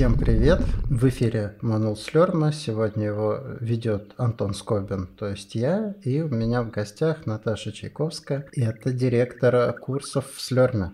Всем привет! В эфире Манул Слерма. Сегодня его ведет Антон Скобин, то есть я, и у меня в гостях Наташа Чайковская. И это директор курсов в Слерме.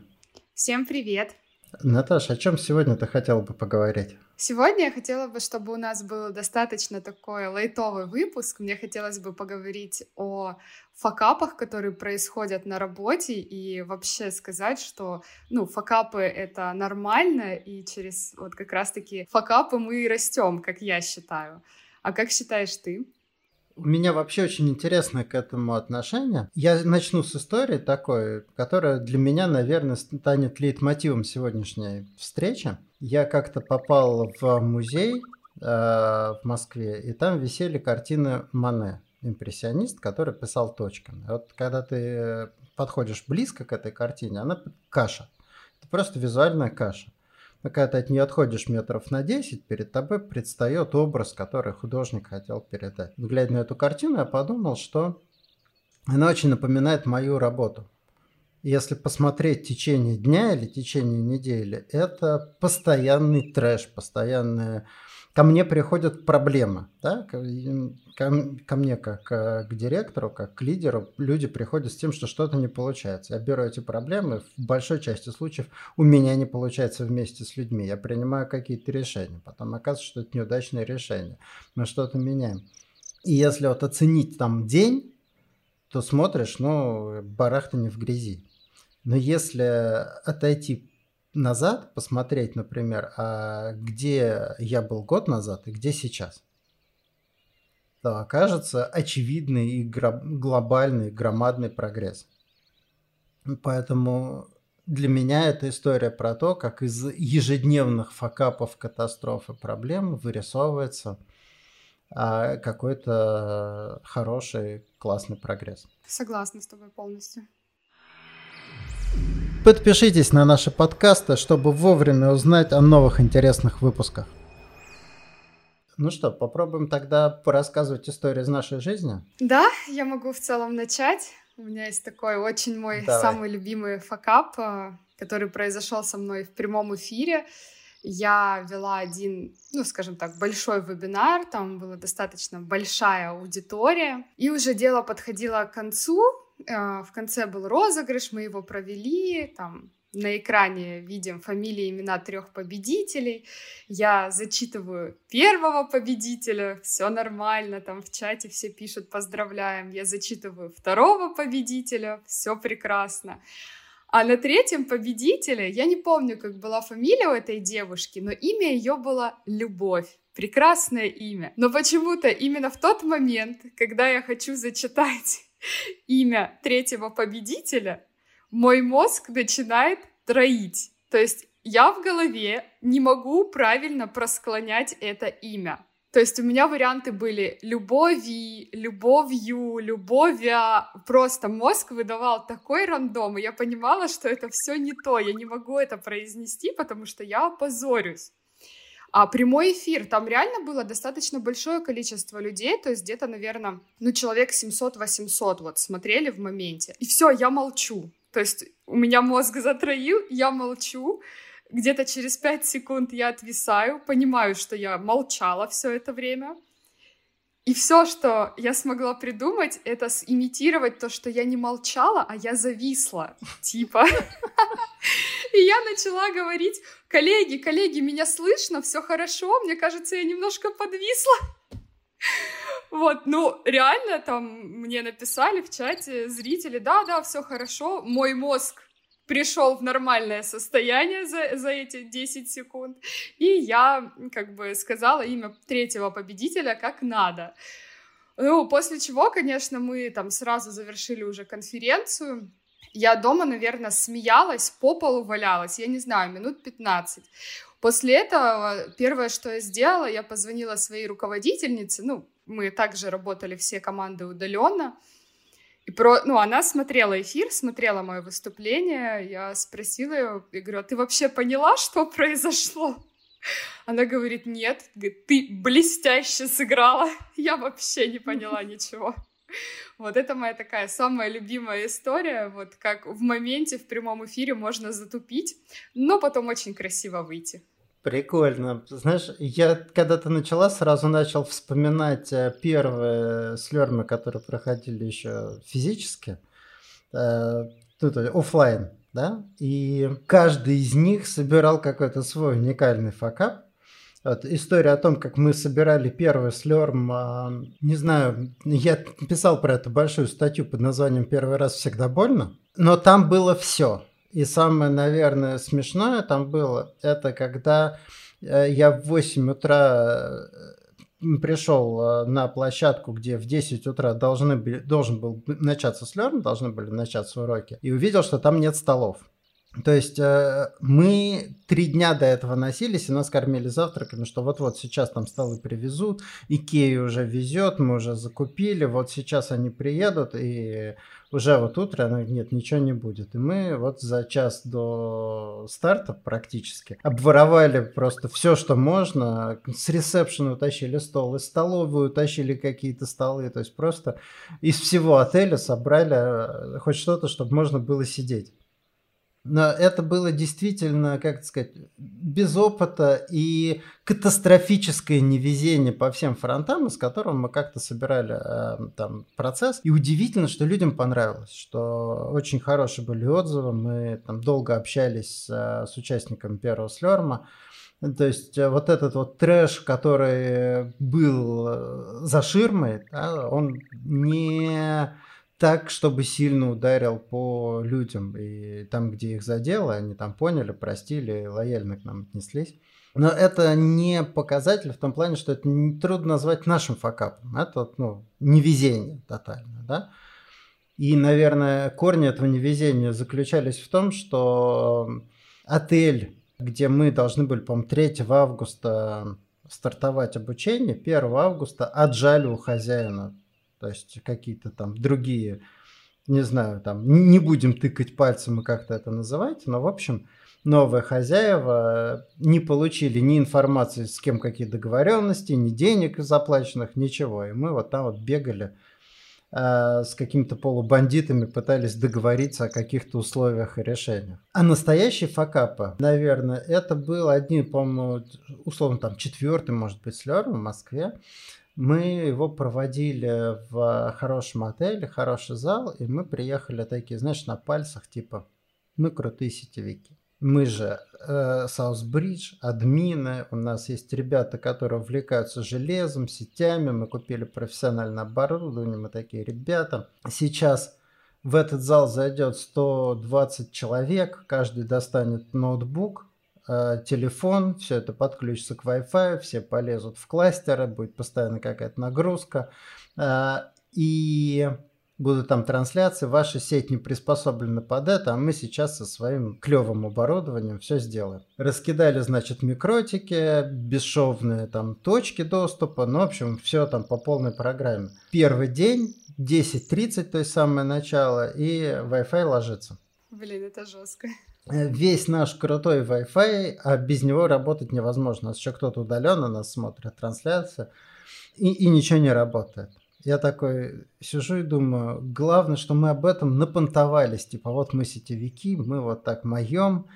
Всем привет! Наташа, о чем сегодня ты хотела бы поговорить? Сегодня я хотела бы, чтобы у нас был достаточно такой лайтовый выпуск. Мне хотелось бы поговорить о факапах, которые происходят на работе, и вообще сказать, что, ну, факапы — это нормально, и через вот как раз-таки факапы мы и растем, как я считаю. А как считаешь ты? У меня вообще очень интересное к этому отношение. Я начну с истории такой, которая для меня, наверное, станет лейтмотивом сегодняшней встречи. Я как-то попал в музей э, в Москве, и там висели картины Мане, импрессионист, который писал точками. Вот когда ты подходишь близко к этой картине, она каша. Это просто визуальная каша. Но когда ты от нее отходишь метров на 10, перед тобой предстает образ, который художник хотел передать. Глядя на эту картину, я подумал, что она очень напоминает мою работу. Если посмотреть течение дня или течение недели, это постоянный трэш, постоянная ко мне приходят проблемы, да, ко, ко мне как э, к директору, как к лидеру, люди приходят с тем, что что-то не получается. Я беру эти проблемы, в большой части случаев у меня не получается вместе с людьми. Я принимаю какие-то решения, потом оказывается, что это неудачное решение. Мы что-то меняем. И если вот оценить там день, то смотришь, ну, барахта не в грязи. Но если отойти назад, посмотреть, например, а где я был год назад и где сейчас, то окажется очевидный и глобальный, громадный прогресс. Поэтому для меня это история про то, как из ежедневных факапов, катастроф и проблем вырисовывается а, какой-то хороший, классный прогресс. Согласна с тобой полностью. Подпишитесь на наши подкасты, чтобы вовремя узнать о новых интересных выпусках. Ну что, попробуем тогда порассказывать историю из нашей жизни? Да, я могу в целом начать. У меня есть такой очень мой Давай. самый любимый факап, э, который произошел со мной в прямом эфире. Я вела один, ну, скажем так, большой вебинар, там была достаточно большая аудитория, и уже дело подходило к концу, в конце был розыгрыш, мы его провели, там на экране видим фамилии, имена трех победителей. Я зачитываю первого победителя, все нормально, там в чате все пишут поздравляем. Я зачитываю второго победителя, все прекрасно. А на третьем победителе, я не помню, как была фамилия у этой девушки, но имя ее было Любовь. Прекрасное имя. Но почему-то именно в тот момент, когда я хочу зачитать имя третьего победителя, мой мозг начинает троить. То есть я в голове не могу правильно просклонять это имя. То есть у меня варианты были любови, любовью, любовя. Просто мозг выдавал такой рандом, и я понимала, что это все не то. Я не могу это произнести, потому что я опозорюсь. А прямой эфир, там реально было достаточно большое количество людей, то есть где-то, наверное, ну, человек 700-800 вот смотрели в моменте. И все, я молчу. То есть у меня мозг затроил, я молчу. Где-то через 5 секунд я отвисаю, понимаю, что я молчала все это время. И все, что я смогла придумать, это имитировать то, что я не молчала, а я зависла. Типа. И я начала говорить, коллеги, коллеги, меня слышно, все хорошо, мне кажется, я немножко подвисла. Вот, ну, реально там мне написали в чате зрители, да-да, все хорошо, мой мозг пришел в нормальное состояние за, за эти 10 секунд, и я как бы сказала имя третьего победителя как надо. Ну, после чего, конечно, мы там сразу завершили уже конференцию, я дома, наверное, смеялась, по полу валялась, я не знаю, минут 15. После этого первое, что я сделала, я позвонила своей руководительнице, ну, мы также работали все команды удаленно, и про, ну, она смотрела эфир, смотрела мое выступление, я спросила ее, я говорю, а ты вообще поняла, что произошло? Она говорит, нет, ты блестяще сыграла, я вообще не поняла ничего. Вот это моя такая самая любимая история, вот как в моменте в прямом эфире можно затупить, но потом очень красиво выйти. Прикольно. Знаешь, я когда ты начала, сразу начал вспоминать э, первые слермы, которые проходили еще физически, э, тут офлайн, да, и каждый из них собирал какой-то свой уникальный факап. Вот, история о том, как мы собирали первый слерм, а, не знаю, я писал про это большую статью под названием «Первый раз всегда больно», но там было все – и самое, наверное, смешное там было, это когда э, я в 8 утра э, пришел э, на площадку, где в 10 утра должны были, должен был начаться слерм, должны были начаться уроки, и увидел, что там нет столов. То есть мы три дня до этого носились, и нас кормили завтраками, что вот-вот сейчас там столы привезут, Икея уже везет, мы уже закупили, вот сейчас они приедут, и уже вот утро, она нет, ничего не будет. И мы вот за час до старта практически обворовали просто все, что можно. С ресепшена утащили стол, из столовую утащили какие-то столы. То есть просто из всего отеля собрали э, хоть что-то, чтобы можно было сидеть. Но это было действительно, как сказать, без опыта и катастрофическое невезение по всем фронтам, из которого мы как-то собирали э, там процесс. И удивительно, что людям понравилось, что очень хорошие были отзывы. Мы там долго общались э, с участниками первого слерма. То есть э, вот этот вот трэш, который был э, за ширмой, да, он не так, чтобы сильно ударил по людям. И там, где их задело, они там поняли, простили, лояльно к нам отнеслись. Но это не показатель в том плане, что это не трудно назвать нашим факапом. Это ну, невезение тотальное, да. И, наверное, корни этого невезения заключались в том, что отель, где мы должны были, по-моему, 3 августа стартовать обучение, 1 августа отжали у хозяина то есть какие-то там другие, не знаю, там, не будем тыкать пальцем и как-то это называть, но, в общем, новые хозяева не получили ни информации, с кем какие договоренности, ни денег заплаченных, ничего. И мы вот там вот бегали э, с какими-то полубандитами, пытались договориться о каких-то условиях и решениях. А настоящие факапы, наверное, это был один, по-моему, условно там четвертый, может быть, слер в Москве. Мы его проводили в хорошем отеле, хороший зал, и мы приехали такие, знаешь, на пальцах, типа, мы крутые сетевики. Мы же э, Саусбридж, админы, у нас есть ребята, которые увлекаются железом, сетями, мы купили профессиональное оборудование, мы такие ребята. Сейчас в этот зал зайдет 120 человек, каждый достанет ноутбук, Э, телефон, все это подключится к Wi-Fi, все полезут в кластеры, будет постоянно какая-то нагрузка. Э, и будут там трансляции, ваша сеть не приспособлена под это, а мы сейчас со своим клевым оборудованием все сделаем. Раскидали, значит, микротики, бесшовные там точки доступа, ну, в общем, все там по полной программе. Первый день, 10.30, то есть самое начало, и Wi-Fi ложится. Блин, это жестко. Э, весь наш крутой Wi-Fi, а без него работать невозможно. У нас еще кто-то удаленно нас смотрит, трансляция, и, и ничего не работает. Я такой сижу и думаю, главное, что мы об этом напонтовались. Типа, вот мы сетевики, мы вот так моем,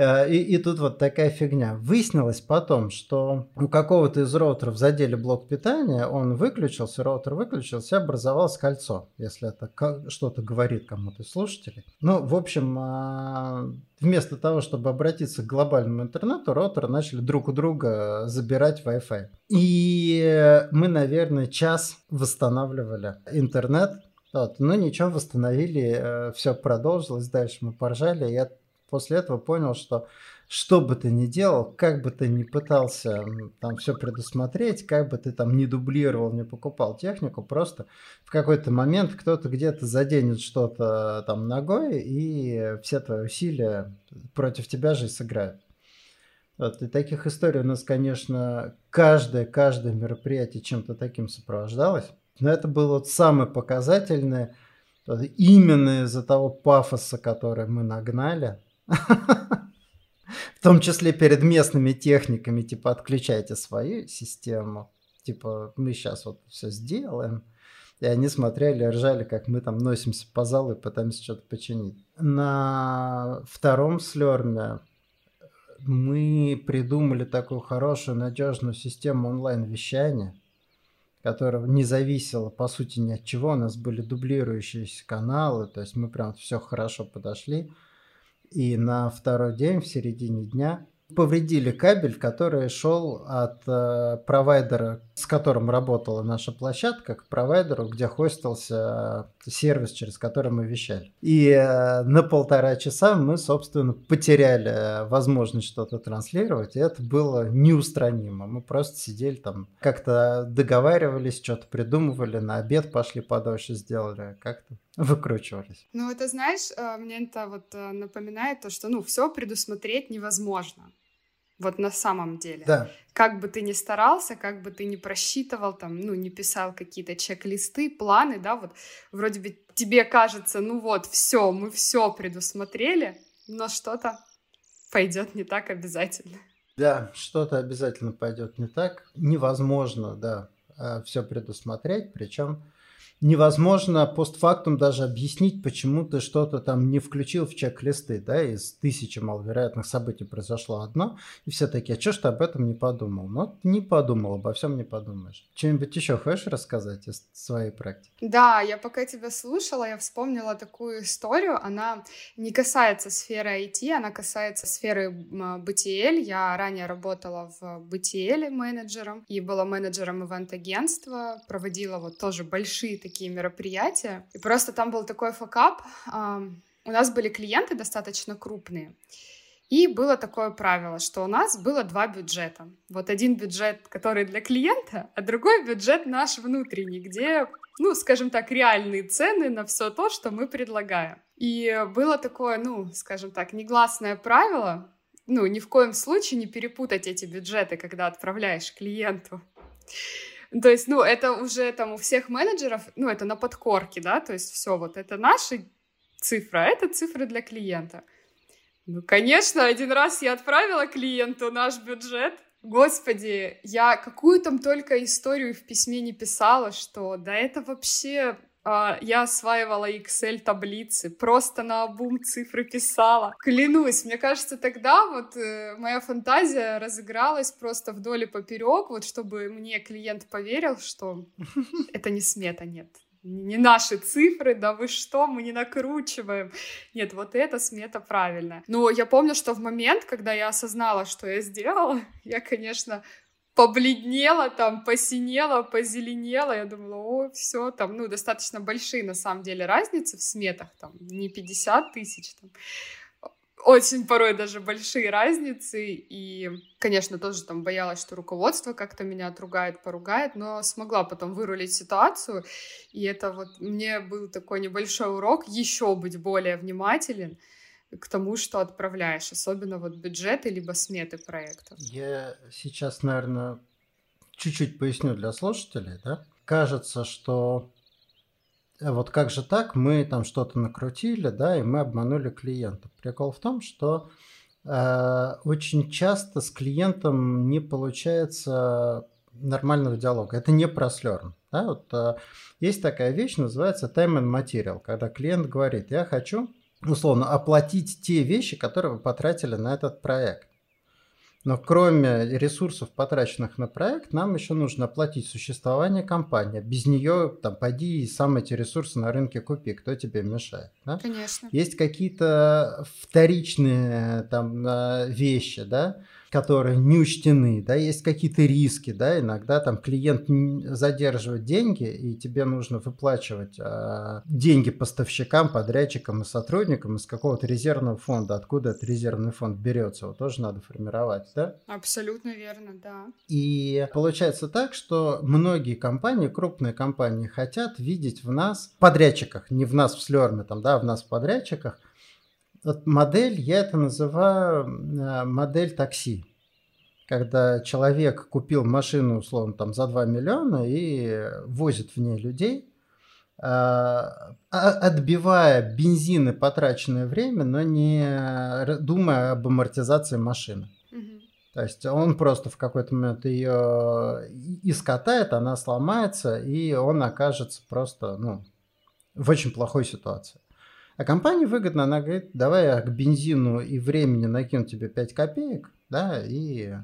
и, и тут вот такая фигня. Выяснилось потом, что у какого-то из роутеров задели блок питания, он выключился, роутер выключился, образовалось кольцо, если это что-то говорит кому-то из слушателей. Ну, в общем, а, вместо того, чтобы обратиться к глобальному интернету, роутеры начали друг у друга забирать Wi-Fi. И мы, наверное, час восстанавливали интернет, вот. Ну ничего, восстановили, э, все продолжилось, дальше мы поржали. Я после этого понял, что что бы ты ни делал, как бы ты ни пытался там все предусмотреть, как бы ты там не дублировал, не покупал технику, просто в какой-то момент кто-то где-то заденет что-то там ногой, и все твои усилия против тебя же и сыграют. Вот, и таких историй у нас, конечно, каждое, каждое мероприятие чем-то таким сопровождалось. Но это было вот самое показательное, именно из-за того пафоса, который мы нагнали – в том числе перед местными техниками, типа, отключайте свою систему. Типа, мы сейчас вот все сделаем. И они смотрели, ржали, как мы там носимся по залу и пытаемся что-то починить. На втором слерме мы придумали такую хорошую, надежную систему онлайн-вещания, которая не зависела, по сути, ни от чего. У нас были дублирующиеся каналы, то есть мы прям все хорошо подошли. И на второй день, в середине дня, повредили кабель, который шел от э, провайдера, с которым работала наша площадка, к провайдеру, где хостился э, сервис, через который мы вещали. И э, на полтора часа мы, собственно, потеряли э, возможность что-то транслировать, и это было неустранимо. Мы просто сидели там, как-то договаривались, что-то придумывали, на обед пошли подольше сделали, как-то выкручивались. Ну, это знаешь, э, мне это вот э, напоминает то, что, ну, все предусмотреть невозможно. Вот на самом деле. Да. Как бы ты ни старался, как бы ты ни просчитывал, там, ну, не писал какие-то чек-листы, планы, да, вот вроде бы тебе кажется, ну вот, все, мы все предусмотрели, но что-то пойдет не так обязательно. Да, что-то обязательно пойдет не так. Невозможно, да, э, все предусмотреть, причем невозможно постфактум даже объяснить, почему ты что-то там не включил в чек-листы, да, из тысячи маловероятных событий произошло одно, и все такие, а что ж ты об этом не подумал? Ну, не подумал, обо всем не подумаешь. Что-нибудь еще хочешь рассказать из своей практики? Да, я пока тебя слушала, я вспомнила такую историю, она не касается сферы IT, она касается сферы BTL. Я ранее работала в BTL менеджером и была менеджером ивент-агентства, проводила вот тоже большие такие мероприятия. И просто там был такой факап. У нас были клиенты достаточно крупные. И было такое правило, что у нас было два бюджета. Вот один бюджет, который для клиента, а другой бюджет наш внутренний, где, ну, скажем так, реальные цены на все то, что мы предлагаем. И было такое, ну, скажем так, негласное правило, ну, ни в коем случае не перепутать эти бюджеты, когда отправляешь клиенту. То есть, ну, это уже там у всех менеджеров, ну, это на подкорке, да, то есть все, вот это наши цифры, а это цифры для клиента. Ну, конечно, один раз я отправила клиенту наш бюджет. Господи, я какую там только историю в письме не писала, что да это вообще я осваивала Excel таблицы, просто на обум цифры писала. Клянусь, мне кажется, тогда вот э, моя фантазия разыгралась просто вдоль и поперек, вот чтобы мне клиент поверил, что это не смета, нет. Не наши цифры, да вы что, мы не накручиваем. Нет, вот это смета правильная. Но я помню, что в момент, когда я осознала, что я сделала, я, конечно, побледнела, там, посинела, позеленела. Я думала, о, все, там, ну, достаточно большие, на самом деле, разницы в сметах, там, не 50 тысяч, там, очень порой даже большие разницы, и, конечно, тоже там боялась, что руководство как-то меня отругает, поругает, но смогла потом вырулить ситуацию, и это вот мне был такой небольшой урок еще быть более внимателен, к тому, что отправляешь, особенно вот бюджеты либо сметы проектов. Я сейчас, наверное, чуть-чуть поясню для слушателей, да. Кажется, что э, вот как же так, мы там что-то накрутили, да, и мы обманули клиента. Прикол в том, что э, очень часто с клиентом не получается нормального диалога. Это не про слерн. Да? Вот, э, есть такая вещь, называется time and material, когда клиент говорит, я хочу условно, оплатить те вещи, которые вы потратили на этот проект. Но кроме ресурсов, потраченных на проект, нам еще нужно оплатить существование компании. Без нее, там, пойди и сам эти ресурсы на рынке купи, кто тебе мешает. Да? Конечно. Есть какие-то вторичные там вещи, да, которые не учтены, да, есть какие-то риски, да, иногда там клиент задерживает деньги, и тебе нужно выплачивать э, деньги поставщикам, подрядчикам и сотрудникам из какого-то резервного фонда, откуда этот резервный фонд берется, его тоже надо формировать, да? Абсолютно верно, да. И получается так, что многие компании, крупные компании хотят видеть в нас, подрядчиках, не в нас в Слерме, там, да, а в нас в подрядчиках, вот модель, я это называю э, модель такси. Когда человек купил машину, условно, там, за 2 миллиона и возит в ней людей, э, а, отбивая бензин и потраченное время, но не думая об амортизации машины. То есть он просто в какой-то момент ее искатает, она сломается, и он окажется просто ну, в очень плохой ситуации. А компании выгодно, она говорит, давай я к бензину и времени накину тебе 5 копеек, да, и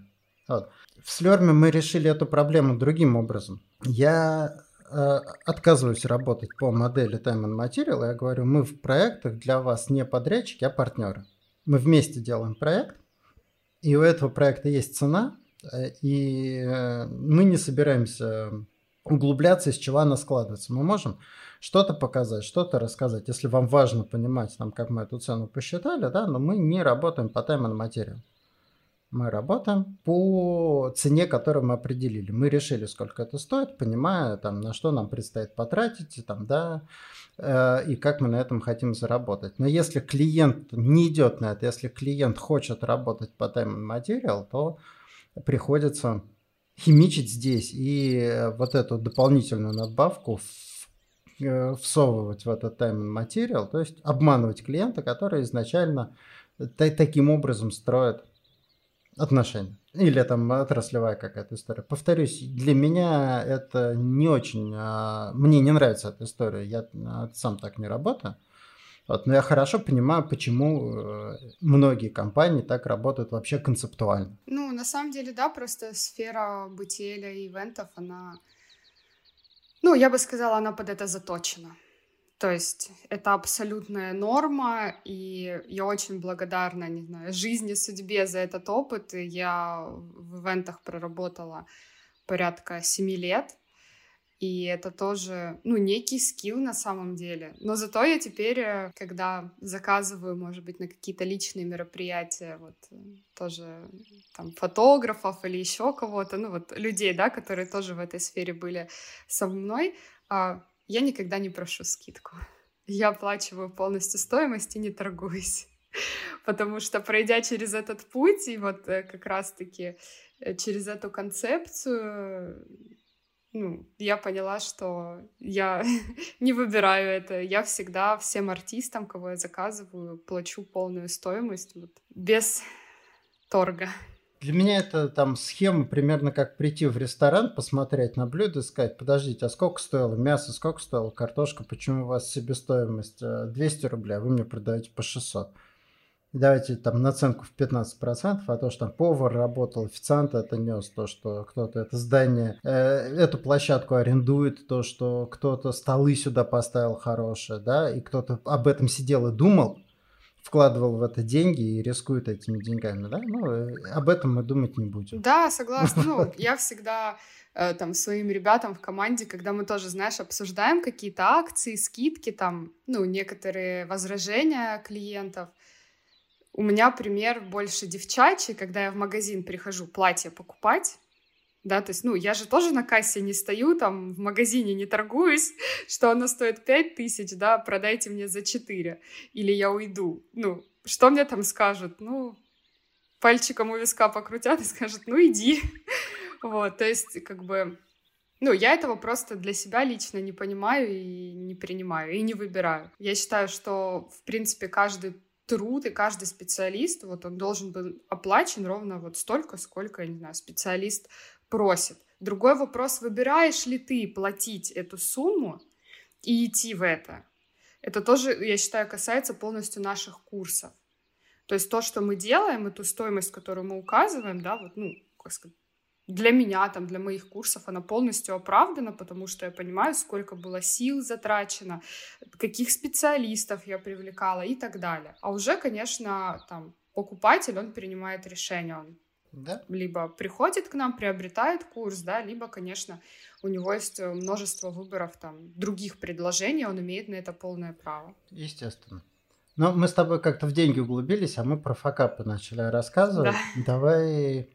вот. В Слерме мы решили эту проблему другим образом. Я э, отказываюсь работать по модели Time and Material, я говорю, мы в проектах для вас не подрядчики, а партнеры. Мы вместе делаем проект, и у этого проекта есть цена, э, и э, мы не собираемся углубляться, из чего она складывается. Мы можем что-то показать, что-то рассказать, если вам важно понимать, там, как мы эту цену посчитали, да, но мы не работаем по and material. Мы работаем по цене, которую мы определили. Мы решили, сколько это стоит, понимая, там, на что нам предстоит потратить, там, да, э, и как мы на этом хотим заработать. Но если клиент не идет на это, если клиент хочет работать по and material, то приходится химичить здесь и э, вот эту дополнительную надбавку э, всовывать в этот and material, то есть обманывать клиента, который изначально таким образом строит отношения. Или там отраслевая какая-то история. Повторюсь, для меня это не очень... А, мне не нравится эта история. Я а, сам так не работаю. Вот, но я хорошо понимаю, почему э, многие компании так работают вообще концептуально. Ну, на самом деле, да, просто сфера бытия и ивентов, она... Ну, я бы сказала, она под это заточена. То есть это абсолютная норма, и я очень благодарна, не знаю, жизни, судьбе за этот опыт. Я в ивентах проработала порядка семи лет, и это тоже, ну, некий скилл на самом деле. Но зато я теперь, э, когда заказываю, может быть, на какие-то личные мероприятия, вот э, тоже там фотографов или еще кого-то, ну вот людей, да, которые тоже в этой сфере были со мной, а, я никогда не прошу скидку. Я оплачиваю полностью стоимость и не торгуюсь. Потому что, пройдя через этот путь, и вот э, как раз-таки через эту концепцию, ну, я поняла, что я не выбираю это. Я всегда всем артистам, кого я заказываю, плачу полную стоимость вот, без торга. Для меня это там схема примерно как прийти в ресторан, посмотреть на блюдо и сказать, подождите, а сколько стоило мясо, сколько стоила картошка, почему у вас себестоимость 200 э, рублей, а вы мне продаете по 600. Давайте там наценку в 15%, а то, что там повар работал, официант это нес, то, что кто-то это здание, э, эту площадку арендует, то, что кто-то столы сюда поставил хорошие, да, и кто-то об этом сидел и думал, вкладывал в это деньги и рискует этими деньгами, да? Ну, э, об этом мы думать не будем. Да, согласна. Ну, я всегда э, там своим ребятам в команде, когда мы тоже, знаешь, обсуждаем какие-то акции, скидки, там, ну, некоторые возражения клиентов. У меня пример больше девчачий, когда я в магазин прихожу платье покупать, да, то есть, ну, я же тоже на кассе не стою, там, в магазине не торгуюсь, что оно стоит 5 тысяч, да, продайте мне за 4, или я уйду. Ну, что мне там скажут? Ну, пальчиком у виска покрутят и скажут, ну, иди. Вот, то есть, как бы, ну, я этого просто для себя лично не понимаю и не принимаю, и не выбираю. Я считаю, что, в принципе, каждый труд и каждый специалист, вот он должен быть оплачен ровно вот столько, сколько, я не знаю, специалист просит. Другой вопрос, выбираешь ли ты платить эту сумму и идти в это. Это тоже, я считаю, касается полностью наших курсов. То есть то, что мы делаем, эту стоимость, которую мы указываем, да, вот, ну, как сказать, для меня, там, для моих курсов она полностью оправдана, потому что я понимаю, сколько было сил затрачено, каких специалистов я привлекала и так далее. А уже, конечно, там, покупатель, он принимает решение, он да? Либо приходит к нам, приобретает курс, да, либо, конечно, у него есть множество выборов там других предложений, он имеет на это полное право. Естественно. Но мы с тобой как-то в деньги углубились, а мы про факапы начали рассказывать. Да. Давай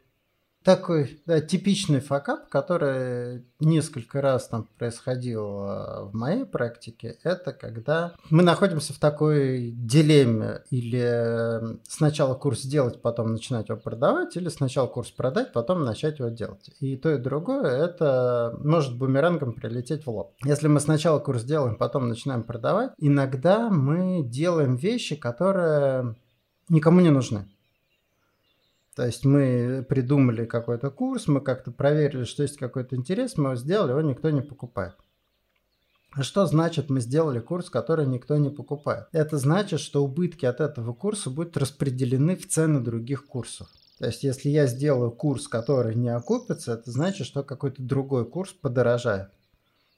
такой да, типичный факап, который несколько раз там происходил в моей практике, это когда мы находимся в такой дилемме или сначала курс сделать, потом начинать его продавать, или сначала курс продать, потом начать его делать. И то, и другое, это может бумерангом прилететь в лоб. Если мы сначала курс делаем, потом начинаем продавать, иногда мы делаем вещи, которые никому не нужны. То есть мы придумали какой-то курс, мы как-то проверили, что есть какой-то интерес, мы его сделали, его никто не покупает. Что значит мы сделали курс, который никто не покупает? Это значит, что убытки от этого курса будут распределены в цены других курсов. То есть, если я сделаю курс, который не окупится, это значит, что какой-то другой курс подорожает.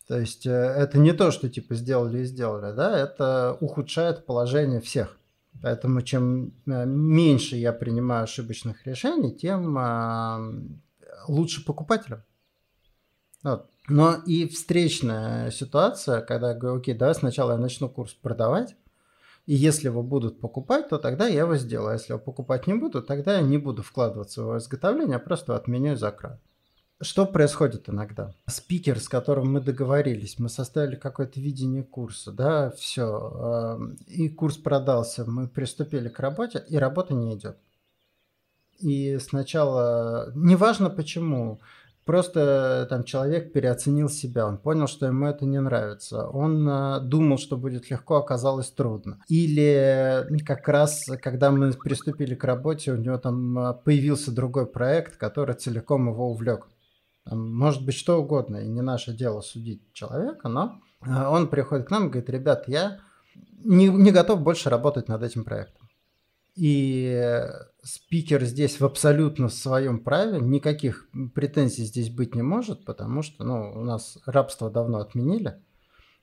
То есть, э, это не то, что типа сделали и сделали, да, это ухудшает положение всех. Поэтому чем э, меньше я принимаю ошибочных решений, тем а, лучше покупателям. Вот. Но и встречная ситуация, когда я говорю, окей, давай сначала я начну курс продавать, и если его будут покупать, то тогда я его сделаю. А если его покупать не буду, тогда я не буду вкладываться в его изготовление, а просто отменю и закрою. Что происходит иногда? Спикер, с которым мы договорились, мы составили какое-то видение курса, да, все, и курс продался, мы приступили к работе, и работа не идет. И сначала, неважно почему, Просто там человек переоценил себя, он понял, что ему это не нравится. Он э, думал, что будет легко, оказалось трудно. Или как раз, когда мы приступили к работе, у него там э, появился другой проект, который целиком его увлек. Может быть, что угодно, и не наше дело судить человека, но э, он приходит к нам и говорит, ребят, я не, не готов больше работать над этим проектом. И спикер здесь в абсолютно своем праве, никаких претензий здесь быть не может, потому что ну, у нас рабство давно отменили.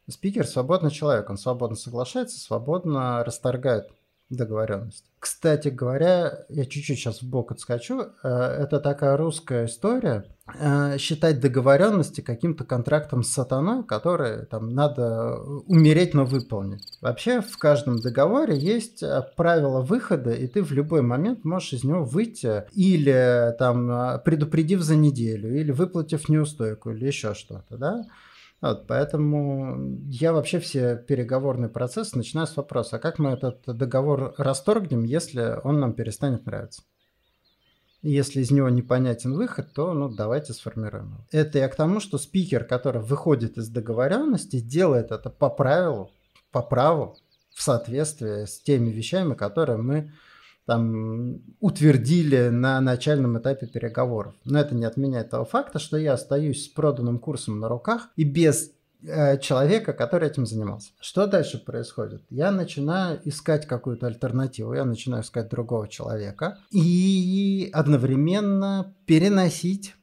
Спикер свободный человек, он свободно соглашается, свободно расторгает договоренность. Кстати говоря, я чуть-чуть сейчас в бок отскочу. Э, это такая русская история. Э, считать договоренности каким-то контрактом с сатаной, который там надо умереть, но выполнить. Вообще в каждом договоре есть э, правила выхода, и ты в любой момент можешь из него выйти или там предупредив за неделю, или выплатив неустойку, или еще что-то, да? Вот, поэтому я вообще все переговорный процесс начинаю с вопроса, а как мы этот договор расторгнем, если он нам перестанет нравиться? если из него непонятен выход, то ну, давайте сформируем его. Это я к тому, что спикер, который выходит из договоренности, делает это по правилу, по праву, в соответствии с теми вещами, которые мы там утвердили на начальном этапе переговоров. Но это не отменяет того факта, что я остаюсь с проданным курсом на руках и без э, человека, который этим занимался. Что дальше происходит? Я начинаю искать какую-то альтернативу, я начинаю искать другого человека и одновременно переносить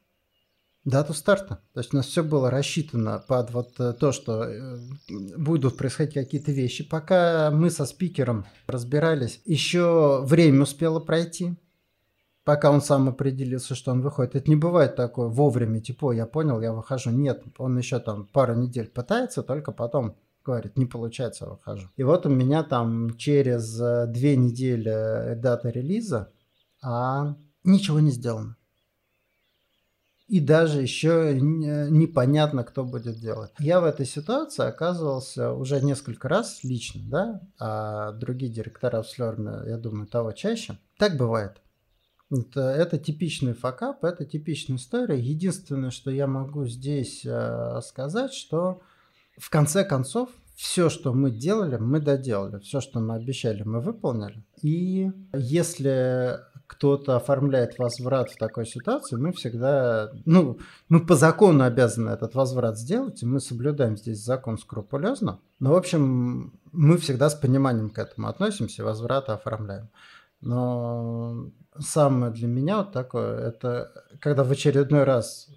дату старта. То есть у нас все было рассчитано под вот э, то, что э, будут происходить какие-то вещи. Пока мы со спикером разбирались, еще время успело пройти, пока он сам определился, что он выходит. Это не бывает такое вовремя, типа, я понял, я выхожу. Нет, он еще там пару недель пытается, только потом говорит, не получается, выхожу. И вот у меня там через э, две недели дата релиза, а ничего не сделано и даже еще непонятно, кто будет делать. Я в этой ситуации оказывался уже несколько раз лично, да, а другие директора в Слерме, я думаю, того чаще. Так бывает. Это, это типичный факап, это типичная история. Единственное, что я могу здесь э, сказать, что в конце концов все, что мы делали, мы доделали. Все, что мы обещали, мы выполнили. И если кто-то оформляет возврат в такой ситуации, мы всегда, ну, мы по закону обязаны этот возврат сделать, и мы соблюдаем здесь закон скрупулезно. Но, в общем, мы всегда с пониманием к этому относимся, возвраты оформляем. Но самое для меня вот такое, это когда в очередной раз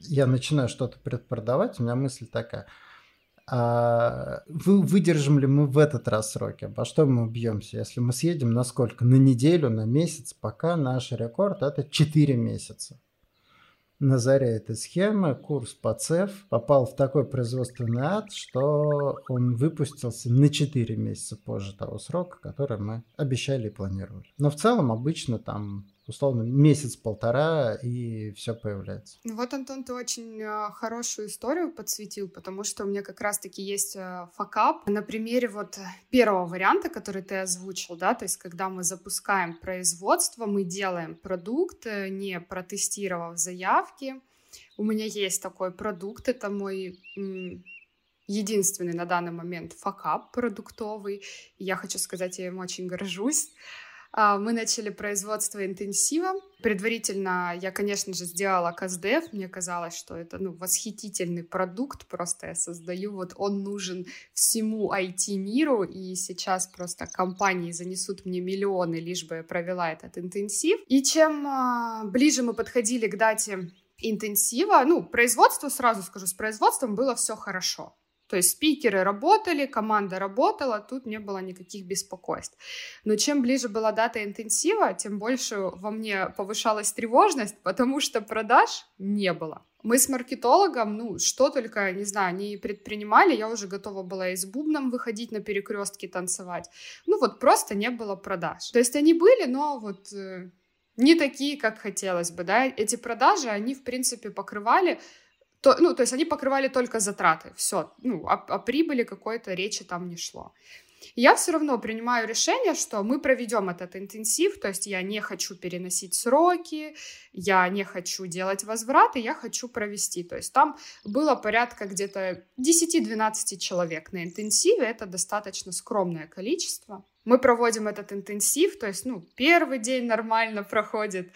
я начинаю что-то предпродавать, у меня мысль такая – а вы, выдержим ли мы в этот раз сроки? Обо что мы убьемся? Если мы съедем на сколько? На неделю, на месяц? Пока наш рекорд это 4 месяца. На заре этой схемы курс по ЦЕФ попал в такой производственный ад, что он выпустился на 4 месяца позже того срока, который мы обещали и планировали. Но в целом обычно там условно месяц-полтора, и все появляется. Ну вот, Антон, ты очень э, хорошую историю подсветил, потому что у меня как раз-таки есть э, факап на примере вот первого варианта, который ты озвучил, да, то есть когда мы запускаем производство, мы делаем продукт, э, не протестировав заявки. У меня есть такой продукт, это мой единственный на данный момент факап продуктовый. Я хочу сказать, я им очень горжусь. А, мы начали производство интенсива. Предварительно я, конечно же, сделала КСДФ. Мне казалось, что это ну, восхитительный продукт. Просто я создаю. Вот он нужен всему IT-миру. И сейчас просто компании занесут мне миллионы, лишь бы я провела этот интенсив. И чем а, ближе мы подходили к дате интенсива, ну, производство, сразу скажу, с производством было все хорошо. То есть спикеры работали, команда работала, тут не было никаких беспокойств. Но чем ближе была дата интенсива, тем больше во мне повышалась тревожность, потому что продаж не было. Мы с маркетологом, ну, что только, не знаю, не предпринимали, я уже готова была и с бубном выходить на перекрестки танцевать. Ну, вот просто не было продаж. То есть они были, но вот э, не такие, как хотелось бы, да. Эти продажи, они, в принципе, покрывали то, ну, то есть они покрывали только затраты, все, ну, о, о прибыли какой-то речи там не шло. Я все равно принимаю решение, что мы проведем этот интенсив, то есть я не хочу переносить сроки, я не хочу делать возвраты, я хочу провести. То есть там было порядка где-то 10-12 человек на интенсиве, это достаточно скромное количество. Мы проводим этот интенсив, то есть, ну, первый день нормально проходит,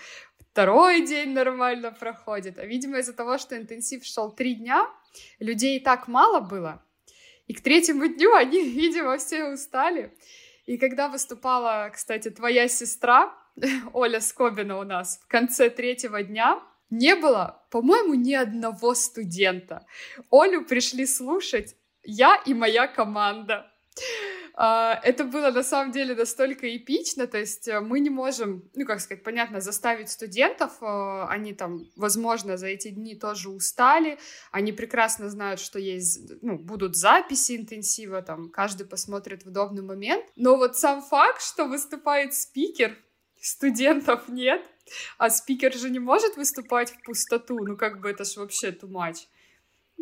второй день нормально проходит. А, видимо, из-за того, что интенсив шел три дня, людей и так мало было. И к третьему дню они, видимо, все устали. И когда выступала, кстати, твоя сестра, Оля Скобина у нас, в конце третьего дня, не было, по-моему, ни одного студента. Олю пришли слушать я и моя команда. А, это было на самом деле настолько эпично, то есть э, мы не можем, ну, как сказать, понятно, заставить студентов, э, они там, возможно, за эти дни тоже устали, они прекрасно знают, что есть, ну, будут записи интенсива, там, каждый посмотрит в удобный момент, но вот сам факт, что выступает спикер, студентов нет, а спикер же не может выступать в пустоту, ну, как бы это ж вообще too much.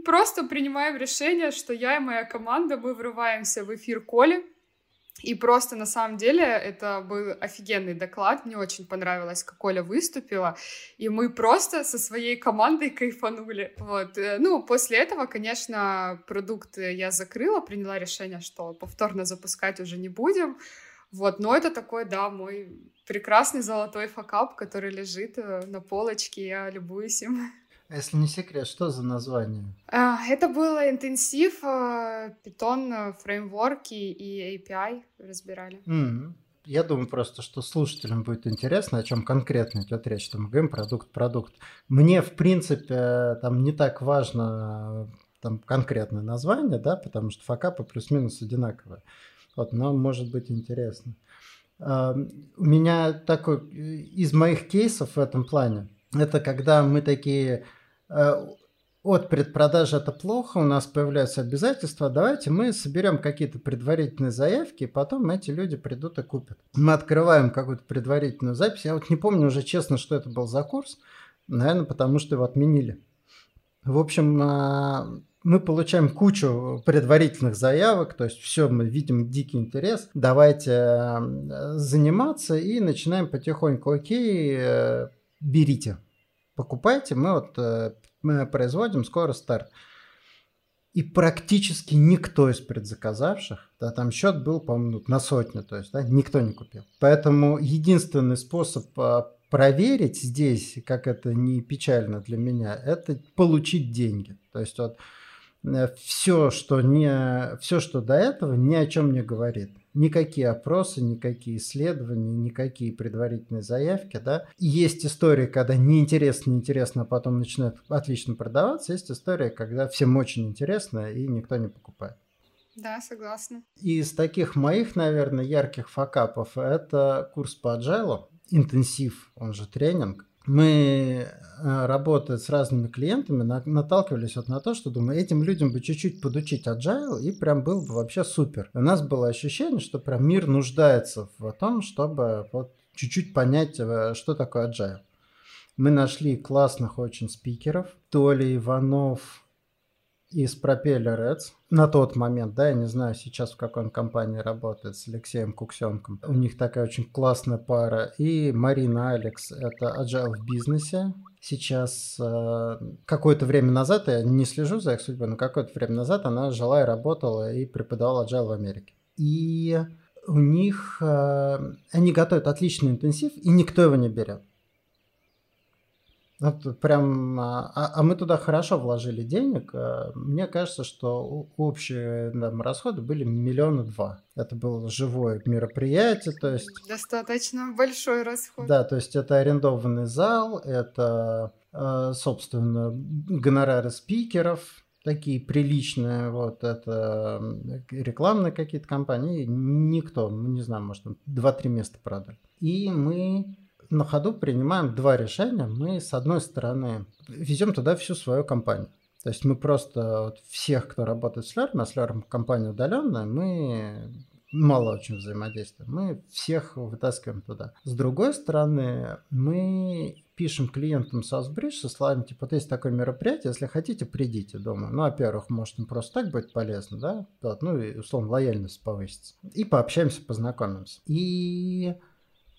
Просто принимаем решение, что я и моя команда, мы врываемся в эфир Коли, и просто на самом деле это был офигенный доклад, мне очень понравилось, как Оля выступила, и мы просто со своей командой кайфанули. Вот. Э, ну, после этого, конечно, продукт я закрыла, приняла решение, что повторно запускать уже не будем. Вот, но это такой, да, мой прекрасный золотой факап, который лежит э, на полочке, я любуюсь им. А если не секрет, что за название? А, это был интенсив, Python, э, фреймворки и API разбирали. Mm-hmm. Я думаю просто, что слушателям будет интересно, о чем конкретно идет речь. Там ГМ, продукт, продукт. Мне, в принципе, там не так важно там конкретное название, да, потому что факапы плюс-минус одинаковые. Вот, но может быть интересно. А, у меня такой из моих кейсов в этом плане, это когда мы такие Э, от предпродажи это плохо, у нас появляются обязательства, давайте мы соберем какие-то предварительные заявки, и потом эти люди придут и купят. Мы открываем какую-то предварительную запись. Я вот не помню уже честно, что это был за курс. Наверное, потому что его отменили. В общем, э, мы получаем кучу предварительных заявок, то есть все, мы видим дикий интерес, давайте э, заниматься и начинаем потихоньку, окей, берите, покупайте, мы вот э, мы производим, скоро старт. И практически никто из предзаказавших, да, там счет был, по-моему, на сотню, то есть, да, никто не купил. Поэтому единственный способ а, проверить здесь, как это не печально для меня, это получить деньги. То есть вот э, все, что не, все, что до этого, ни о чем не говорит никакие опросы, никакие исследования, никакие предварительные заявки, да. Есть история, когда неинтересно, неинтересно, а потом начинает отлично продаваться. Есть история, когда всем очень интересно и никто не покупает. Да, согласна. Из таких моих, наверное, ярких факапов это курс по agile, интенсив, он же тренинг мы, э, работая с разными клиентами, наталкивались вот на то, что думаю, этим людям бы чуть-чуть подучить agile, и прям был бы вообще супер. У нас было ощущение, что прям мир нуждается в том, чтобы вот чуть-чуть понять, э, что такое agile. Мы нашли классных очень спикеров. Толя Иванов, из Propeller Ads на тот момент, да, я не знаю сейчас в какой он компании работает, с Алексеем Куксенком. У них такая очень классная пара. И Марина Алекс, это Agile в бизнесе. Сейчас э, какое-то время назад, я не слежу за их судьбой, но какое-то время назад она жила и работала и преподавала Agile в Америке. И у них, э, они готовят отличный интенсив, и никто его не берет. Вот прям, а, а, а мы туда хорошо вложили денег. Э, мне кажется, что общие там, расходы были миллиона два. Это было живое мероприятие, то есть... Достаточно большой расход. Да, то есть это арендованный зал, это, э, собственно, гонорары спикеров, такие приличные, вот это рекламные какие-то компании, никто, мы не знаю, может, два-три места продали. И мы на ходу принимаем два решения. Мы, с одной стороны, везем туда всю свою компанию. То есть мы просто вот всех, кто работает с Лером, а с Лером компания удаленная, мы мало очень взаимодействуем. Мы всех вытаскиваем туда. С другой стороны, мы пишем клиентам Southbridge со словами, типа, вот есть такое мероприятие, если хотите, придите, думаю. Ну, во-первых, может, им просто так будет полезно, да? Вот, ну, и, условно, лояльность повысится. И пообщаемся, познакомимся. И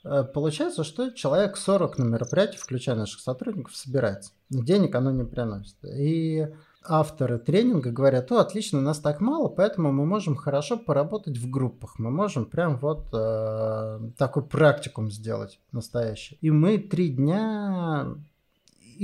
получается, что человек 40 на мероприятии, включая наших сотрудников, собирается. Денег оно не приносит. И авторы тренинга говорят, о, отлично, нас так мало, поэтому мы можем хорошо поработать в группах. Мы можем прям вот э, такой практикум сделать настоящий. И мы три дня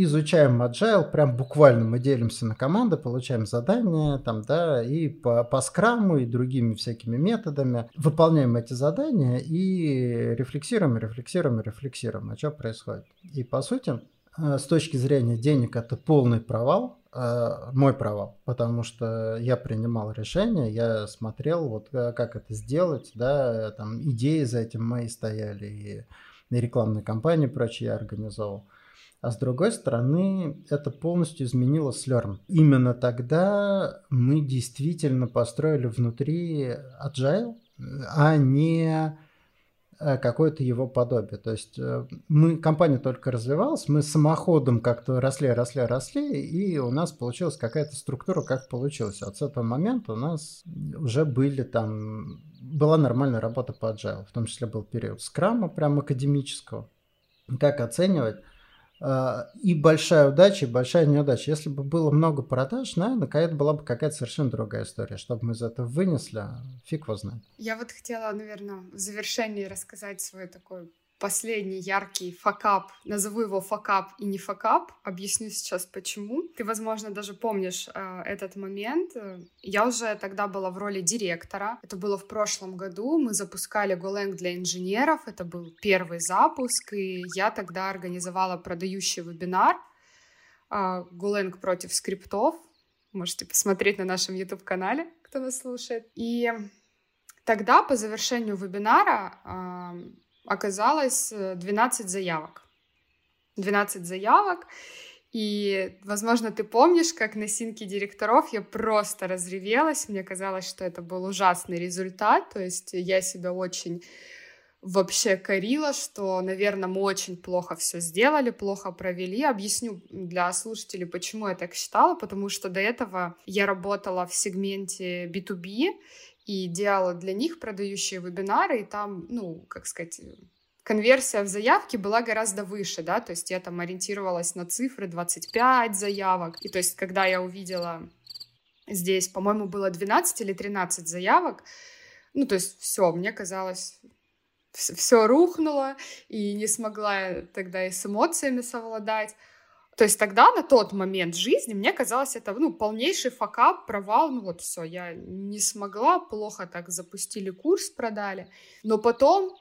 изучаем agile, прям буквально мы делимся на команды, получаем задания там, да, и по, по скраму, и другими всякими методами выполняем эти задания и рефлексируем, рефлексируем, рефлексируем, а что происходит. И по сути, э, с точки зрения денег это полный провал, э, мой провал, потому что я принимал решение, я смотрел, вот э, как это сделать, да, там идеи за этим мои стояли, и, рекламные кампании прочие я организовал а с другой стороны это полностью изменило Slurm. Именно тогда мы действительно построили внутри agile, а не э, какое-то его подобие. То есть э, мы, компания только развивалась, мы самоходом как-то росли, росли, росли, и у нас получилась какая-то структура, как получилось. От этого момента у нас уже были там, была нормальная работа по agile, в том числе был период скрама, прям академического. Как оценивать? А, и большая удача, и большая неудача. Если бы было много продаж, наверное, это была бы какая-то совершенно другая история. Чтобы мы из этого вынесли, фиг его знает. Я вот хотела, наверное, в завершении рассказать свой такой последний яркий факап, назову его факап и не факап, объясню сейчас почему. Ты, возможно, даже помнишь э, этот момент. Я уже тогда была в роли директора. Это было в прошлом году. Мы запускали GoLang для инженеров. Это был первый запуск, и я тогда организовала продающий вебинар э, GoLang против скриптов. Можете посмотреть на нашем YouTube-канале, кто нас слушает. И тогда по завершению вебинара э, оказалось 12 э, заявок. 12 заявок. И, возможно, ты помнишь, как на синке директоров я просто разревелась. Мне казалось, что это был ужасный результат. То есть я себя очень вообще корила, что, наверное, мы очень плохо все сделали, плохо провели. Объясню для слушателей, почему я так считала, потому что до этого я работала в сегменте B2B, и делала для них продающие вебинары, и там, ну, как сказать, конверсия в заявке была гораздо выше, да, то есть я там ориентировалась на цифры 25 заявок, и то есть когда я увидела здесь, по-моему, было 12 или 13 заявок, ну, то есть все, мне казалось, все рухнуло, и не смогла тогда и с эмоциями совладать. То есть тогда, на тот момент жизни, мне казалось, это, ну, полнейший факап, провал, ну, вот все, я не смогла, плохо так запустили курс, продали. Но потом,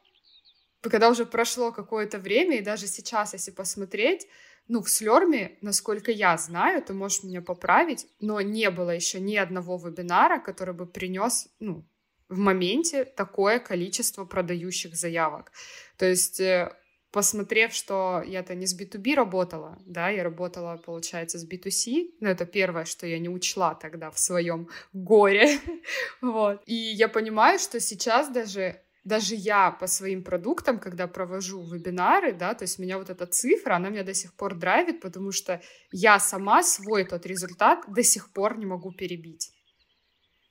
когда уже прошло какое-то время, и даже сейчас, если посмотреть, ну, в Слерме, насколько я знаю, ты можешь меня поправить, но не было еще ни одного вебинара, который бы принес, ну, в моменте такое количество продающих заявок. То есть э, посмотрев, что я-то не с B2B работала, да, я работала, получается, с B2C, но это первое, что я не учла тогда в своем горе, вот. И я понимаю, что сейчас даже даже я по своим продуктам, когда провожу вебинары, да, то есть меня вот эта цифра, она меня до сих пор драйвит, потому что я сама свой тот результат до сих пор не могу перебить.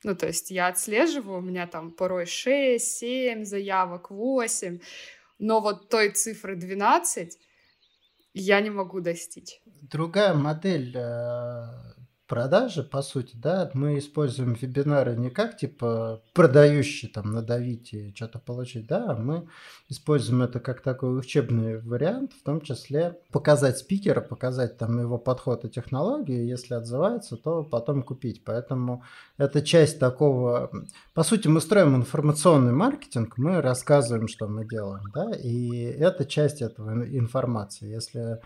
Ну, то есть я отслеживаю, у меня там порой 6, 7 заявок, 8, но вот той цифры 12 я не могу достичь. Другая модель э, продажи, по сути, да, мы используем вебинары не как, типа, продающий, там, надавить и что-то получить, да, а мы используем это как такой учебный вариант, в том числе показать спикера, показать там его подход и технологии, если отзывается, то потом купить. Поэтому это часть такого... По сути, мы строим информационный маркетинг, мы рассказываем, что мы делаем, да, и это часть этого информации. Если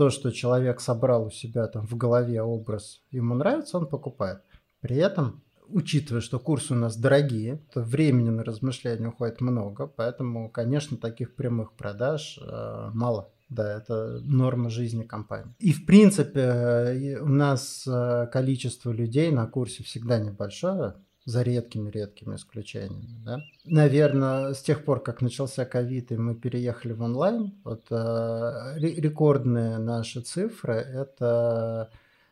то, что человек собрал у себя там в голове образ, ему нравится, он покупает. При этом, учитывая, что курсы у нас дорогие, то времени на размышления уходит много, поэтому, конечно, таких прямых продаж э, мало. Да, это норма жизни компании. И в принципе у нас э, количество людей на курсе всегда небольшое, за редкими-редкими исключениями. Да? Наверное, с тех пор, как начался ковид, и мы переехали в онлайн, вот э, рекордные наши цифры это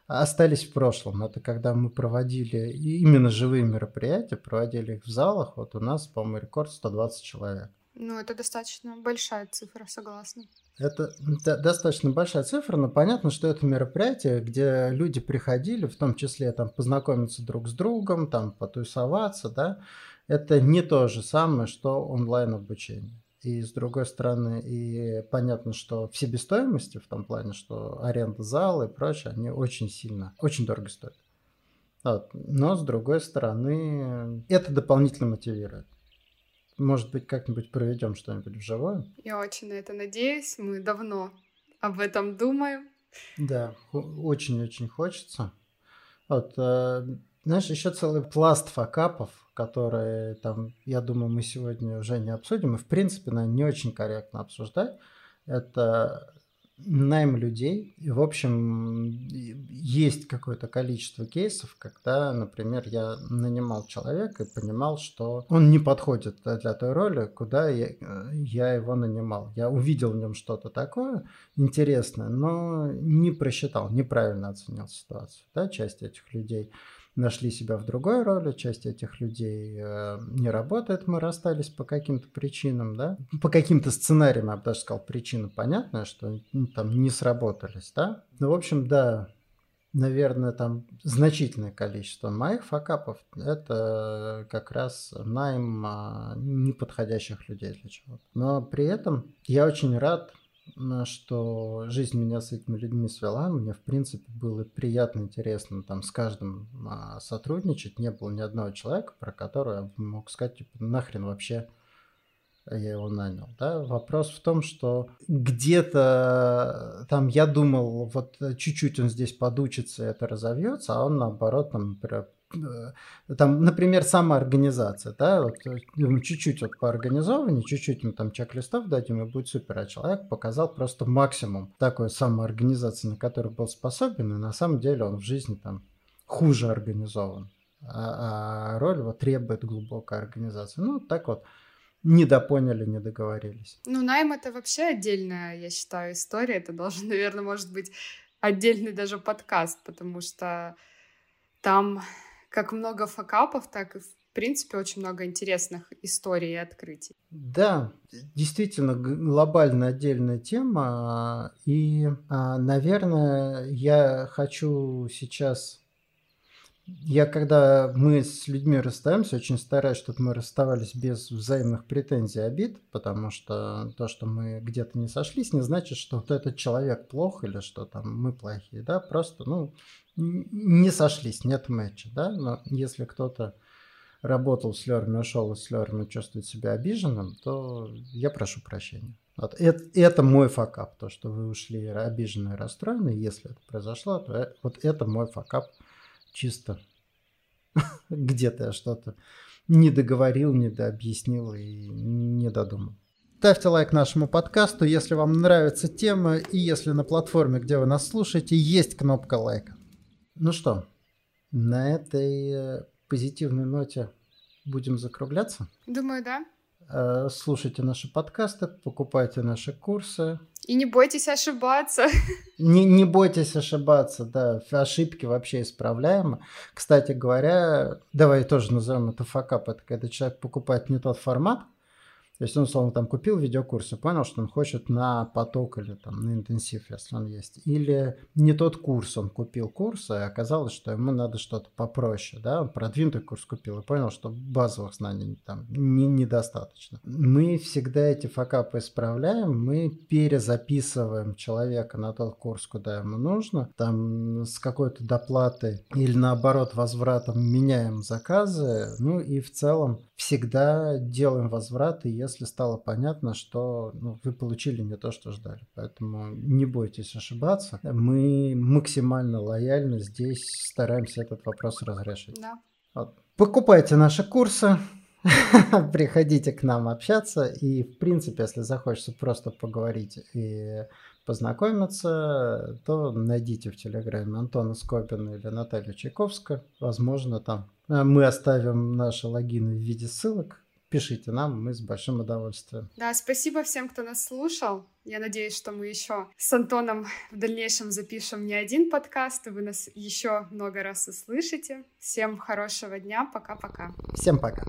остались в прошлом. Это когда мы проводили именно живые мероприятия, проводили их в залах. Вот у нас, по-моему, рекорд 120 человек. Ну, это достаточно большая цифра, согласна. Это достаточно большая цифра, но понятно, что это мероприятие, где люди приходили, в том числе там познакомиться друг с другом, там потусоваться, да, это не то же самое, что онлайн обучение. И с другой стороны, и понятно, что в себестоимости, в том плане, что аренда зала и прочее, они очень сильно, очень дорого стоят. Вот. Но с другой стороны, это дополнительно мотивирует. Может быть, как-нибудь проведем что-нибудь вживую? Я очень на это надеюсь. Мы давно об этом думаем. Да, очень-очень хочется. Вот, э, знаешь, еще целый пласт факапов, которые там, я думаю, мы сегодня уже не обсудим, и в принципе, наверное, не очень корректно обсуждать. Это найм людей. И, в общем, есть какое-то количество кейсов, когда, например, я нанимал человека и понимал, что он не подходит для той роли, куда я, я его нанимал. Я увидел в нем что-то такое интересное, но не просчитал, неправильно оценил ситуацию. Да, часть этих людей нашли себя в другой роли, часть этих людей э, не работает, мы расстались по каким-то причинам, да, по каким-то сценариям, я бы даже сказал, причина понятная, что ну, там не сработались, да. Ну, в общем, да, наверное, там значительное количество моих факапов – это как раз найм а, неподходящих людей для чего-то. Но при этом я очень рад что жизнь меня с этими людьми свела. Мне, в принципе, было приятно, интересно там с каждым а, сотрудничать. Не было ни одного человека, про которого я мог сказать, типа, нахрен вообще я его нанял. Да? Вопрос в том, что где-то там я думал, вот чуть-чуть он здесь подучится, это разовьется, а он наоборот, там, там, например, самоорганизация, да, вот э, ну, чуть-чуть вот поорганизованнее, чуть-чуть ему там чек-листов дадим, и будет супер, а человек показал просто максимум такой самоорганизации, на который был способен, и на самом деле он в жизни там хуже организован, а, а роль вот требует глубокой организации. Ну, так вот, недопоняли, не договорились. Ну, найм это вообще отдельная, я считаю, история, это должен, наверное, может быть отдельный даже подкаст, потому что там как много факапов, так и в принципе очень много интересных историй и открытий. Да, действительно глобально отдельная тема. И, а, наверное, я хочу сейчас... Я когда мы с людьми расстаемся, очень стараюсь, чтобы мы расставались без взаимных претензий, обид, потому что то, что мы где-то не сошлись, не значит, что вот этот человек плох или что там мы плохие, да, просто, ну, не сошлись, нет матча, да, но если кто-то работал с Лерами, ушел из Лерами, чувствует себя обиженным, то я прошу прощения. Вот это, это мой факап, то, что вы ушли обиженные, расстроенные, если это произошло, то это, вот это мой факап чисто где-то я что-то не договорил, не дообъяснил и не додумал. Ставьте лайк нашему подкасту, если вам нравится тема, и если на платформе, где вы нас слушаете, есть кнопка лайка. Ну что, на этой э, позитивной ноте будем закругляться? Думаю, да. Э, слушайте наши подкасты, покупайте наши курсы. И не бойтесь ошибаться. Не, не бойтесь ошибаться, да. Ошибки вообще исправляемы. Кстати говоря, давай тоже назовем это факап. Это когда человек покупает не тот формат, То есть он, условно, там купил видеокурс и понял, что он хочет на поток или там на интенсив, если он есть. Или не тот курс, он купил курс, и оказалось, что ему надо что-то попроще, да, он продвинутый курс купил и понял, что базовых знаний там не, недостаточно. Мы всегда эти факапы исправляем, мы перезаписываем человека на тот курс, куда ему нужно, там с какой-то доплатой или наоборот возвратом меняем заказы, ну и в целом всегда делаем возвраты, если стало понятно, что ну, вы получили не то, что ждали. Поэтому не бойтесь ошибаться. Мы максимально лояльно здесь стараемся этот вопрос разрешить. Да. Вот. Покупайте наши курсы, приходите к нам общаться. И, в принципе, если захочется просто поговорить и познакомиться, то найдите в Телеграме Антона Скопина или Наталью Чайковскую. Возможно, там э, мы оставим наши логины в виде ссылок. Пишите нам, мы с большим удовольствием. Да, спасибо всем, кто нас слушал. Я надеюсь, что мы еще с Антоном в дальнейшем запишем не один подкаст, и вы нас еще много раз услышите. Всем хорошего дня. Пока-пока. Всем пока.